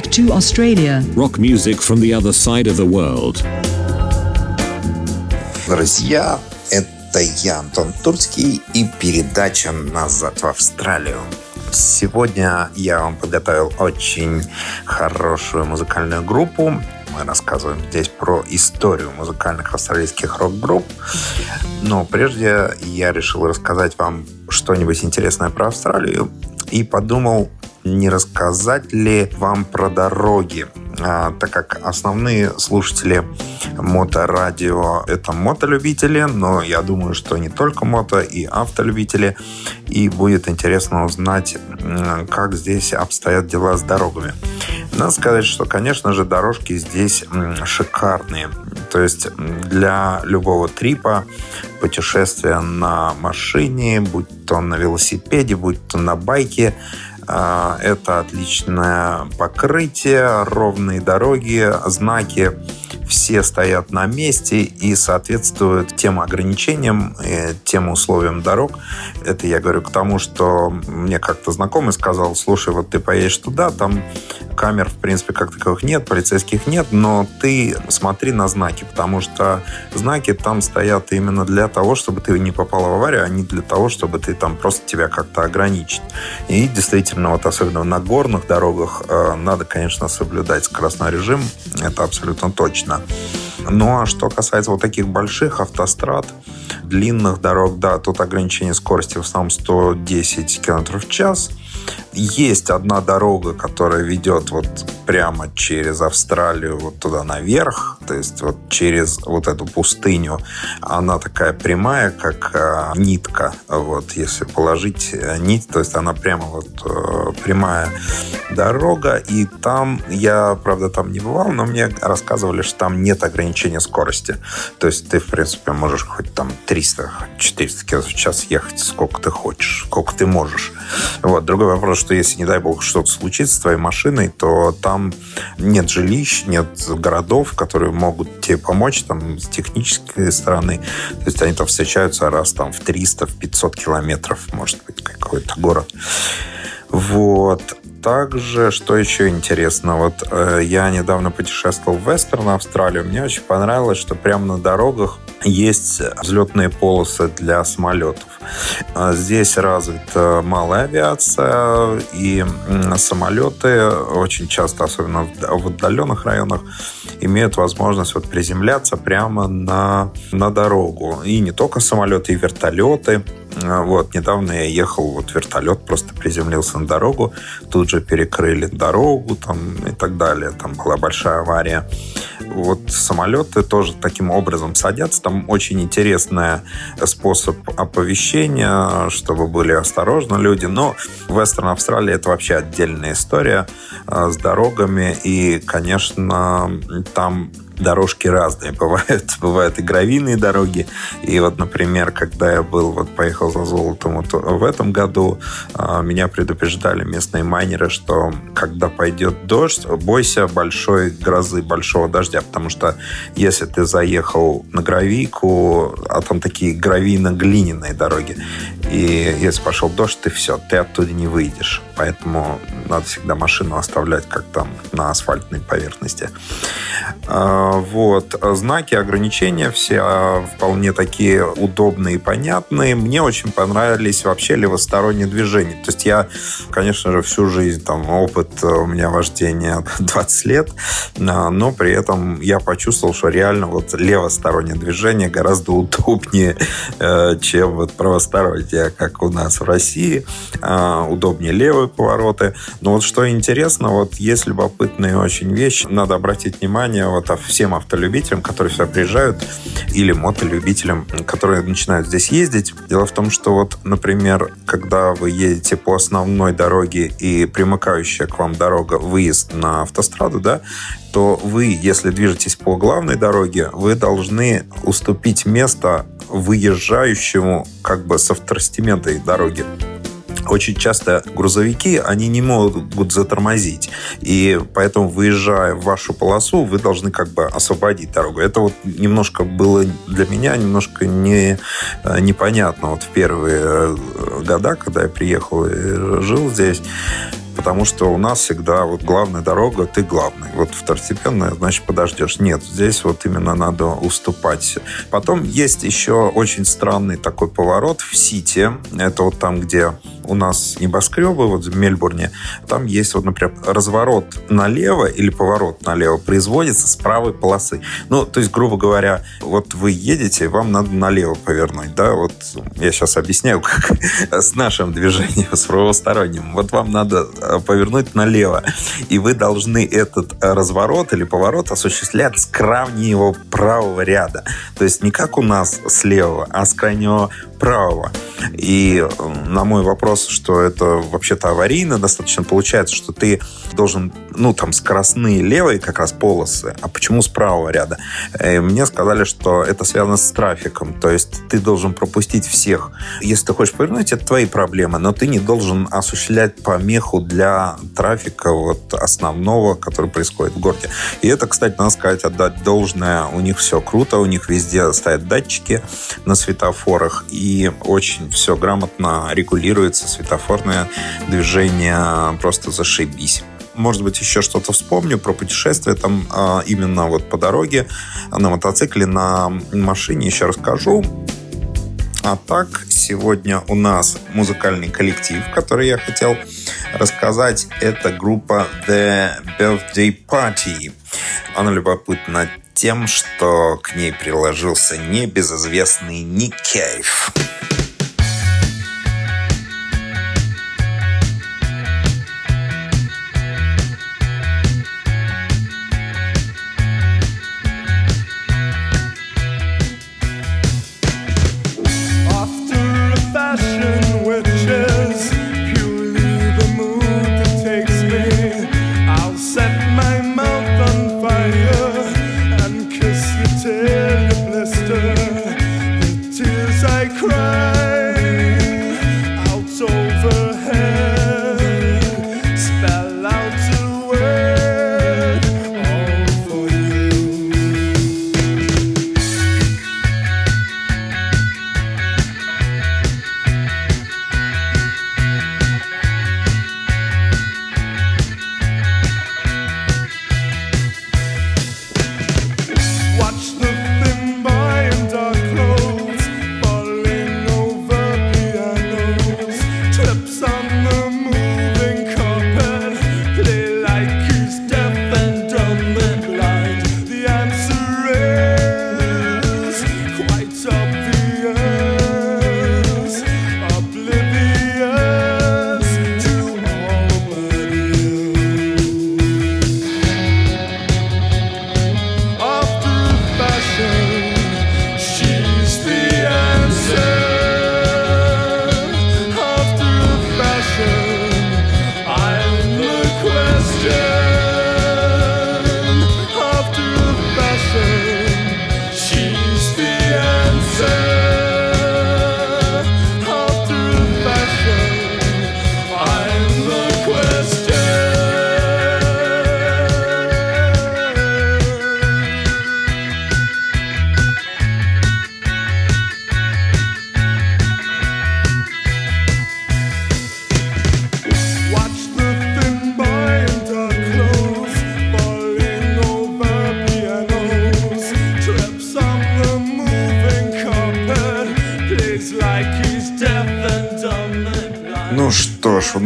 back to Australia. Rock music from the other side of the world. Друзья, это я, Антон Турский, и передача «Назад в Австралию». Сегодня я вам подготовил очень хорошую музыкальную группу. Мы рассказываем здесь про историю музыкальных австралийских рок-групп. Но прежде я решил рассказать вам что-нибудь интересное про Австралию и подумал, не рассказать ли вам про дороги, а, так как основные слушатели моторадио — это мотолюбители, но я думаю, что не только мото, и автолюбители, и будет интересно узнать, как здесь обстоят дела с дорогами. Надо сказать, что, конечно же, дорожки здесь шикарные. То есть для любого трипа, путешествия на машине, будь то на велосипеде, будь то на байке, это отличное покрытие, ровные дороги, знаки все стоят на месте и соответствуют тем ограничениям, тем условиям дорог. Это я говорю к тому, что мне как-то знакомый сказал, слушай, вот ты поедешь туда, там камер, в принципе, как таковых нет, полицейских нет, но ты смотри на знаки, потому что знаки там стоят именно для того, чтобы ты не попал в аварию, а не для того, чтобы ты там просто тебя как-то ограничить. И действительно, вот особенно на горных дорогах э, надо, конечно, соблюдать скоростной режим, это абсолютно точно. Ну а что касается вот таких больших автострад, длинных дорог, да, тут ограничение скорости в основном 110 км в час. Есть одна дорога, которая ведет вот прямо через Австралию вот туда наверх, то есть вот через вот эту пустыню. Она такая прямая, как э, нитка. Вот если положить э, нить, то есть она прямо вот э, прямая дорога. И там я, правда, там не бывал, но мне рассказывали, что там нет ограничения скорости. То есть ты, в принципе, можешь хоть там 300-400 км в час ехать сколько ты хочешь, сколько ты можешь. Вот. Другой вопрос, что если, не дай бог, что-то случится с твоей машиной, то там нет жилищ, нет городов, которые могут тебе помочь там с технической стороны. То есть они там встречаются раз там в 300, в 500 километров, может быть, какой-то город. Вот. Также, что еще интересно, вот э, я недавно путешествовал в Вестерн, Австралию. Мне очень понравилось, что прямо на дорогах есть взлетные полосы для самолетов. А здесь развита малая авиация, и самолеты очень часто, особенно в отдаленных районах, имеют возможность вот приземляться прямо на, на дорогу. И не только самолеты, и вертолеты. А, вот, недавно я ехал, вот вертолет просто приземлился на дорогу, тут же перекрыли дорогу там и так далее. Там была большая авария. Вот самолеты тоже таким образом садятся. Там очень интересный способ оповещения, чтобы были осторожны люди. Но Вестерн Австралии это вообще отдельная история а, с дорогами. И, конечно, там дорожки разные бывают. Бывают и гравийные дороги. И вот, например, когда я был, вот поехал за золотом вот в этом году, а, меня предупреждали местные майнеры, что когда пойдет дождь, бойся большой грозы, большого дождя, потому что если ты заехал на гравийку, а там такие гравийно-глиняные дороги, и если пошел дождь, ты все, ты оттуда не выйдешь. Поэтому надо всегда машину оставлять как там на асфальтной поверхности. А, вот. Знаки ограничения все а, вполне такие удобные и понятные. Мне очень понравились вообще левосторонние движения. То есть я, конечно же, всю жизнь, там, опыт у меня вождения 20 лет, а, но при этом я почувствовал, что реально вот левостороннее движение гораздо удобнее, э, чем вот правостороннее, как у нас в России. Удобнее левые повороты. Но вот что интересно, вот есть любопытные очень вещи. Надо обратить внимание вот всем автолюбителям, которые сюда приезжают, или мотолюбителям, которые начинают здесь ездить. Дело в том, что вот, например, когда вы едете по основной дороге и примыкающая к вам дорога, выезд на автостраду, да, то вы, если движетесь по главной дороге, вы должны уступить место выезжающему как бы со второстепенной дороги очень часто грузовики, они не могут затормозить. И поэтому, выезжая в вашу полосу, вы должны как бы освободить дорогу. Это вот немножко было для меня немножко не, э, непонятно вот в первые э, года, когда я приехал и жил здесь потому что у нас всегда вот главная дорога, ты главный. Вот второстепенная, значит, подождешь. Нет, здесь вот именно надо уступать. Потом есть еще очень странный такой поворот в Сити. Это вот там, где у нас небоскребы, вот в Мельбурне, там есть вот, например, разворот налево или поворот налево производится с правой полосы. Ну, то есть, грубо говоря, вот вы едете, вам надо налево повернуть, да, вот я сейчас объясняю, как с нашим движением, с правосторонним. Вот вам надо э, повернуть налево, и вы должны этот разворот или поворот осуществлять с крайнего правого ряда. То есть не как у нас слева, а с крайнего правого. И на мой вопрос, что это вообще-то аварийно достаточно, получается, что ты должен, ну, там, скоростные левые как раз полосы, а почему с правого ряда? И э, мне сказали, что это связано с трафиком, то есть ты должен пропустить всех. Если ты хочешь повернуть, это твои проблемы, но ты не должен осуществлять помеху для трафика вот основного, который происходит в городе. И это, кстати, надо сказать, отдать должное. У них все круто, у них везде стоят датчики на светофорах, и и очень все грамотно регулируется, светофорное движение просто зашибись может быть, еще что-то вспомню про путешествия там а, именно вот по дороге на мотоцикле, на машине еще расскажу. А так, сегодня у нас музыкальный коллектив, который я хотел рассказать. Это группа The Birthday Party. Она любопытна тем, что к ней приложился небезызвестный Ник Кейв.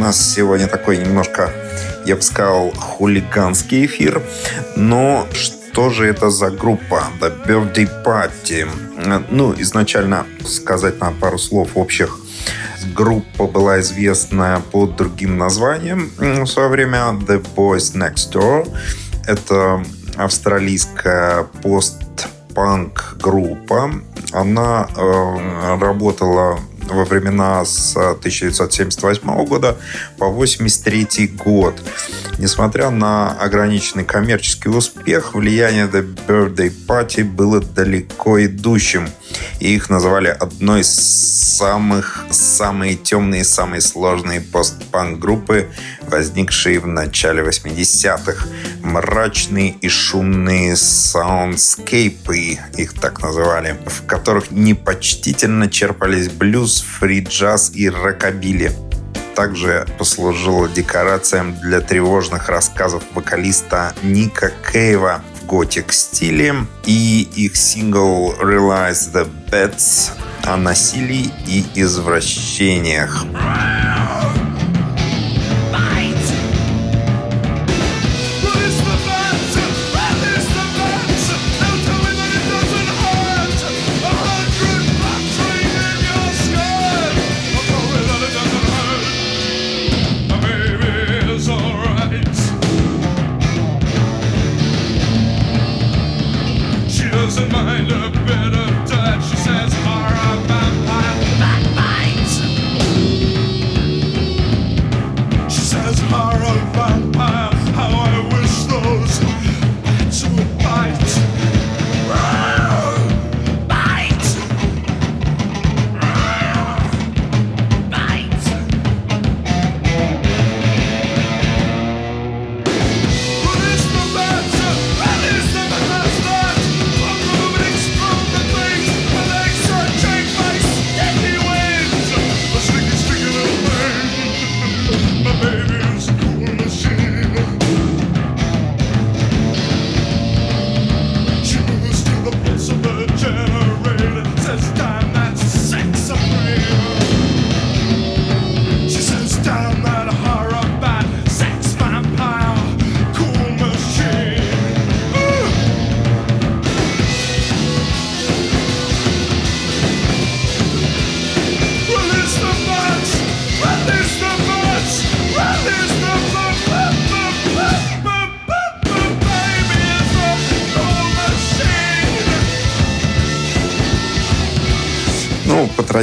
Нас сегодня такой немножко, я бы сказал, хулиганский эфир. Но что же это за группа The Birthday Party? Ну, изначально сказать на пару слов общих. Группа была известна под другим названием в свое время The Boys Next Door. Это австралийская постпанк группа. Она э, работала во времена с 1978 года по 1983 год. Несмотря на ограниченный коммерческий успех, влияние The Birthday Party было далеко идущим, и их называли одной из самых самые темные самые сложные постпанк группы, возникшие в начале 80-х. Мрачные и шумные soundscape ы, их так называли, в которых непочтительно черпались блюз, фри-джаз и рокабилли. также послужила декорациям для тревожных рассказов вокалиста Ника Кейва в готик стиле и их сингл Realize the Bets о насилии и извращениях.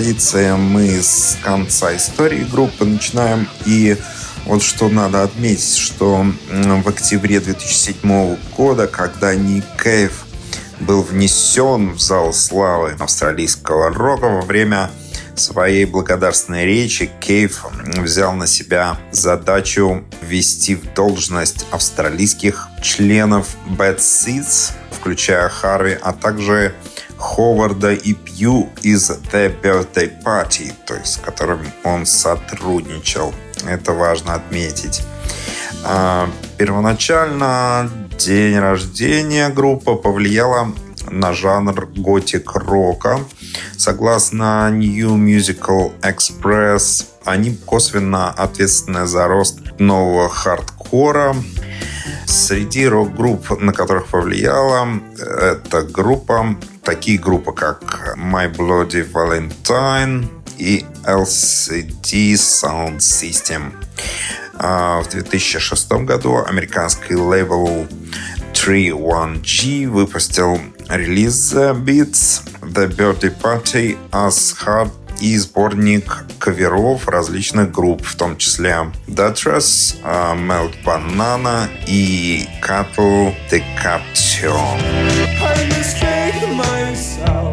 Традиции мы с конца истории группы начинаем. И вот что надо отметить, что в октябре 2007 года, когда Ник Кейв был внесен в зал славы австралийского рока во время своей благодарственной речи Кейв взял на себя задачу ввести в должность австралийских членов Bad Seeds, включая Харви, а также Ховарда и Пью из The Birthday Party, то есть с которым он сотрудничал. Это важно отметить. А, первоначально день рождения группы повлияла на жанр готик-рока. Согласно New Musical Express, они косвенно ответственны за рост нового хардкора. Среди рок-групп, на которых повлияла эта группа, такие группы, как My Bloody Valentine и LCD Sound System. А, в 2006 году американский лейбл 31G выпустил релиз Beats The Birthday Party as Hard и сборник каверов различных групп, в том числе Datress, uh, Melt Banana и Cattle Decapitation. Ну,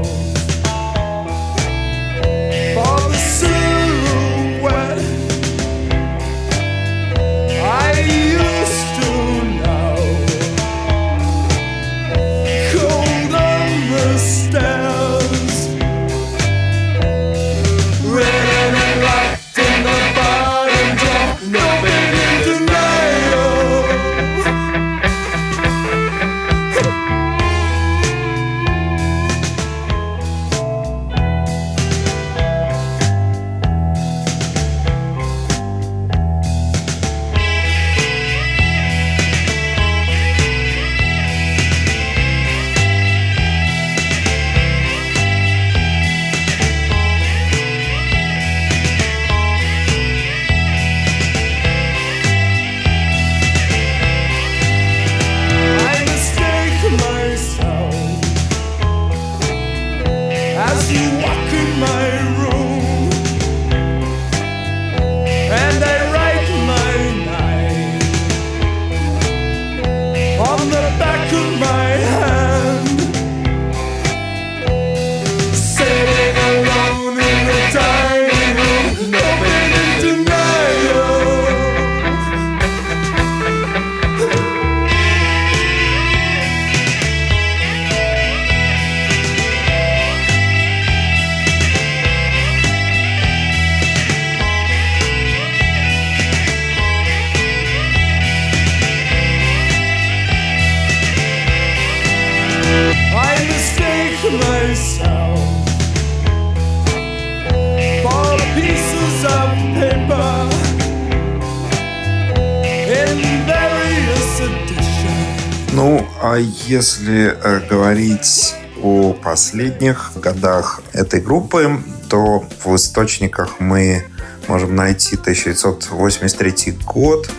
если э, говорить о последних годах этой группы, то в источниках мы можем найти 1983 год.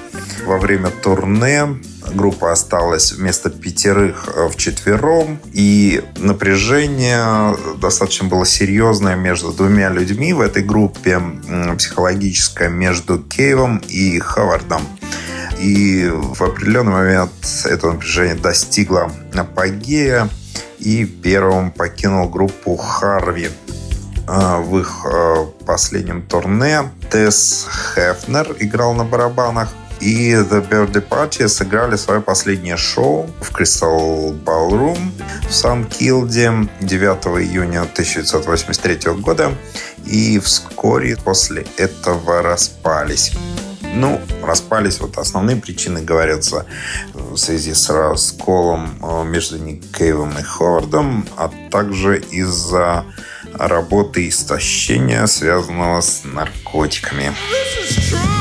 Во время турне группа осталась вместо пятерых э, в четвером, и напряжение достаточно было серьезное между двумя людьми в этой группе, психологическое между Кейвом и Ховардом. И в определенный момент это напряжение достигло апогея, и первым покинул группу Харви. А, в их а, последнем турне Тесс Хефнер играл на барабанах, и The Birthday Party сыграли свое последнее шоу в Crystal Ballroom в Сан-Килде 9 июня 1983 года и вскоре после этого распались. Ну, распались. Вот основные причины говорятся в связи с расколом э, между Ник Кейвом и Ховардом, а также из-за работы истощения, связанного с наркотиками. This is что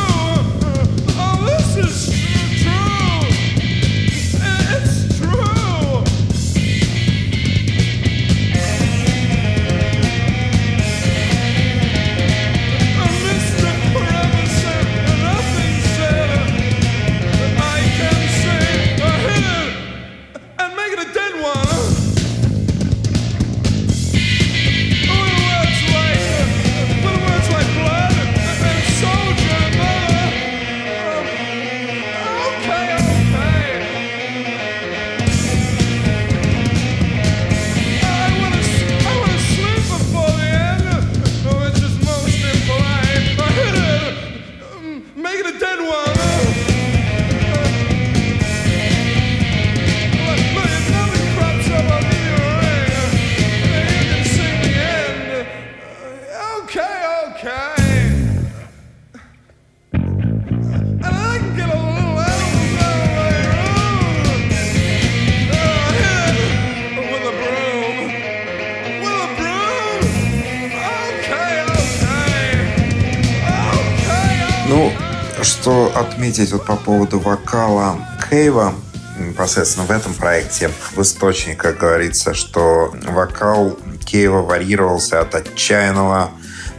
отметить вот по поводу вокала Кейва непосредственно в этом проекте в источниках говорится, что вокал Кейва варьировался от отчаянного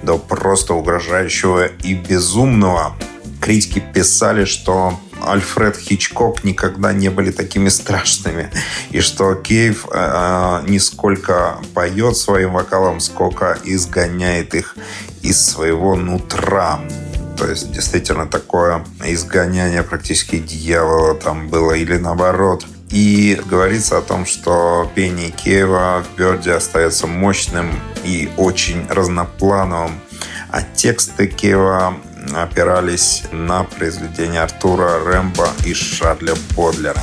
до просто угрожающего и безумного. Критики писали, что Альфред Хичкок никогда не были такими страшными. И что Кейв э, э не сколько поет своим вокалом, сколько изгоняет их из своего нутра. То есть действительно такое изгоняние практически дьявола там было или наоборот. И говорится о том, что пение Киева в Берде остается мощным и очень разноплановым. А тексты Киева опирались на произведения Артура Рэмбо и Шарля Бодлера.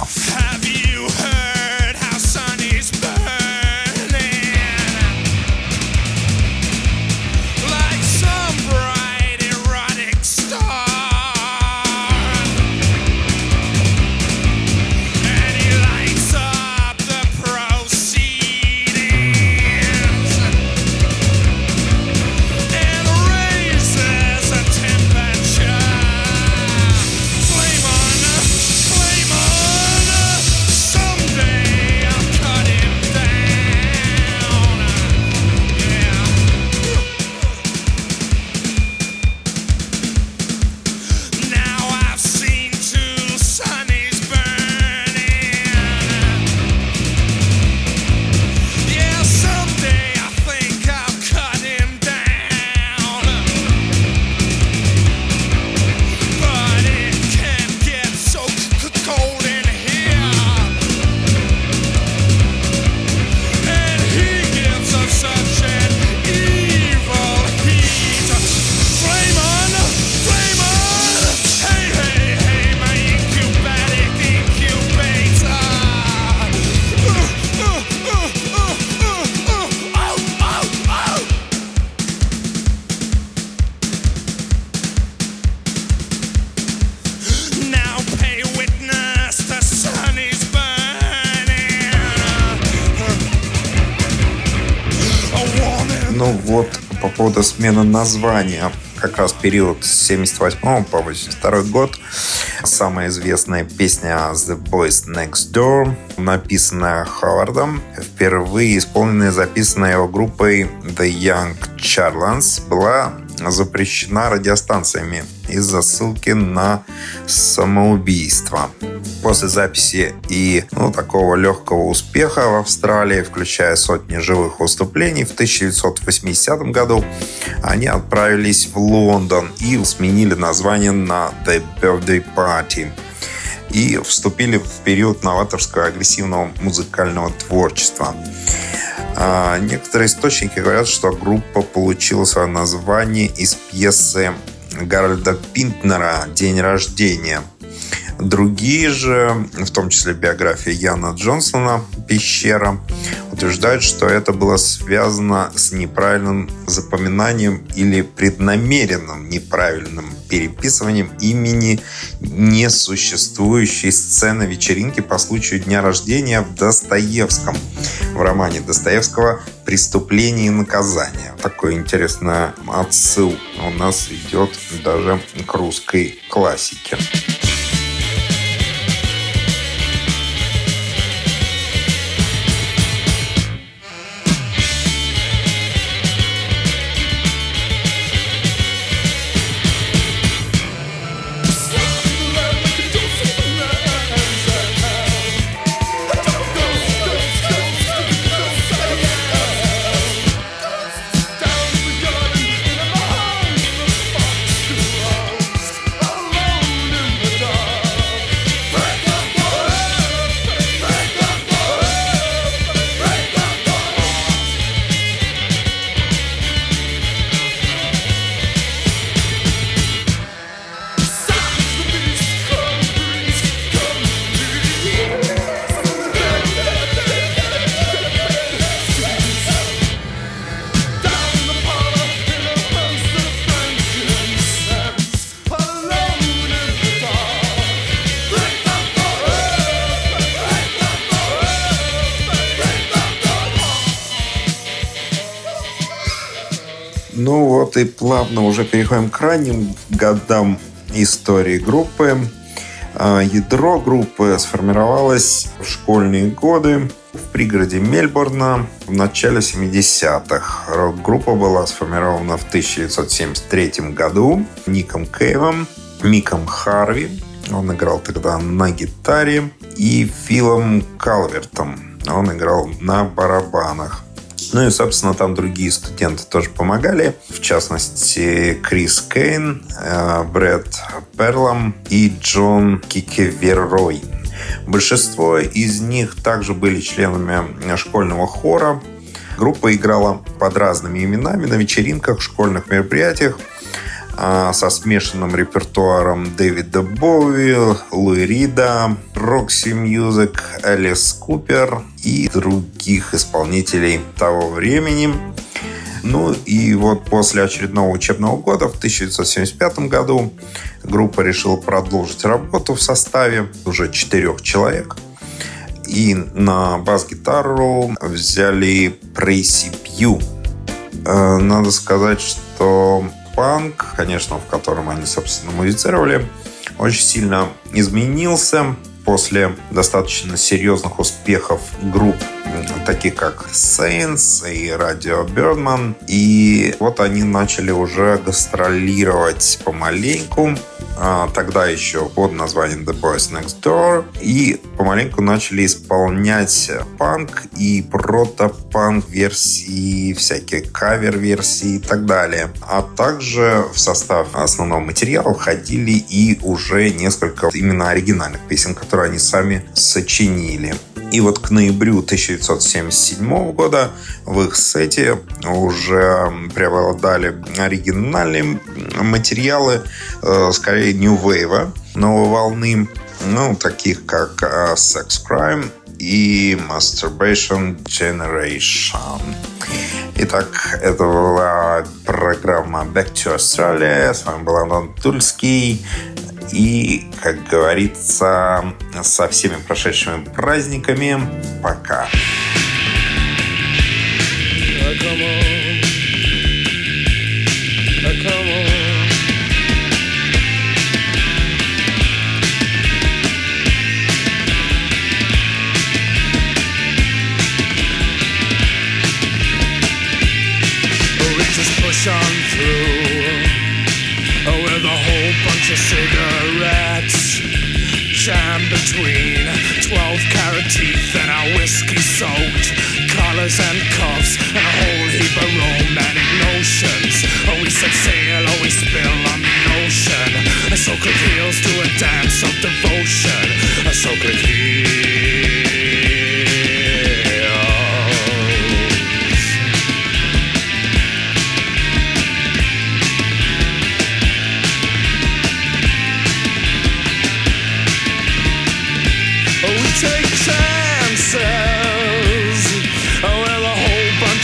Поводу смены названия. Как раз период с 78 по 82 год. Самая известная песня The Boys Next Door, написанная Ховардом, впервые исполненная и записанная его группой The Young Charlans, была запрещена радиостанциями из-за ссылки на самоубийство. После записи и ну, такого легкого успеха в Австралии, включая сотни живых выступлений, в 1980 году они отправились в Лондон и сменили название на The Birthday Party и вступили в период новаторского агрессивного музыкального творчества. А некоторые источники говорят, что группа получила свое название из пьесы Гарольда Пинтнера «День рождения». Другие же, в том числе биография Яна Джонсона «Пещера», утверждают, что это было связано с неправильным запоминанием или преднамеренным неправильным переписыванием имени несуществующей сцены вечеринки по случаю дня рождения в Достоевском. В романе Достоевского «Преступление и наказание». Такой интересный отсыл у нас идет даже к русской классике. Ну вот и плавно уже переходим к ранним годам истории группы. А, ядро группы сформировалось в школьные годы в пригороде Мельбурна в начале 70-х. Рок-группа была сформирована в 1973 году Ником Кейвом, Миком Харви, он играл тогда на гитаре, и Филом Калвертом, он играл на барабанах. Ну и, собственно, там другие студенты тоже помогали. В частности, Крис Кейн, э, Брэд Перлом и Джон Кикеверой. Большинство из них также были членами школьного хора. Группа играла под разными именами на вечеринках, школьных мероприятиях со смешанным репертуаром Дэвида Боуи, Луи Рида, Roxy Music, Элис Купер и других исполнителей того времени. Ну и вот после очередного учебного года в 1975 году группа решила продолжить работу в составе уже четырех человек. И на бас-гитару взяли Прейси Пью. Э, надо сказать, что панк, конечно, в котором они, собственно, музицировали, очень сильно изменился после достаточно серьезных успехов групп, таких как Saints и Radio Birdman. И вот они начали уже гастролировать помаленьку. А, тогда еще под названием The Boys Next Door. И помаленьку начали исполнять панк и протопанк версии, всякие кавер-версии и так далее. А также в состав основного материала входили и уже несколько именно оригинальных песен, которые они сами сочинили. И вот к ноябрю 1977 года в их сете уже преобладали оригинальные материалы, э, скорее New Wave, новой волны, ну, таких как uh, Sex Crime и Masturbation Generation. Итак, это была программа Back to Australia. С вами был Антон Тульский. И, как говорится, со всеми прошедшими праздниками пока. Come on.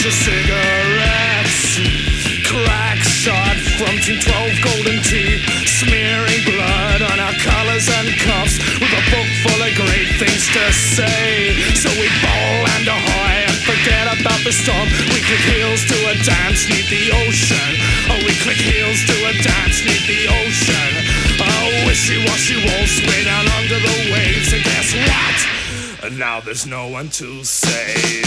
Of cigarettes. Crack shot from Team 12 golden teeth, smearing blood on our collars and cuffs with a book full of great things to say. So we bowl and ahoy and forget about the storm. We click heels to a dance neath the ocean. Oh, we click heels to a dance the ocean. Oh, wishy-washy walls way down under the waves. And guess what? And now there's no one to save.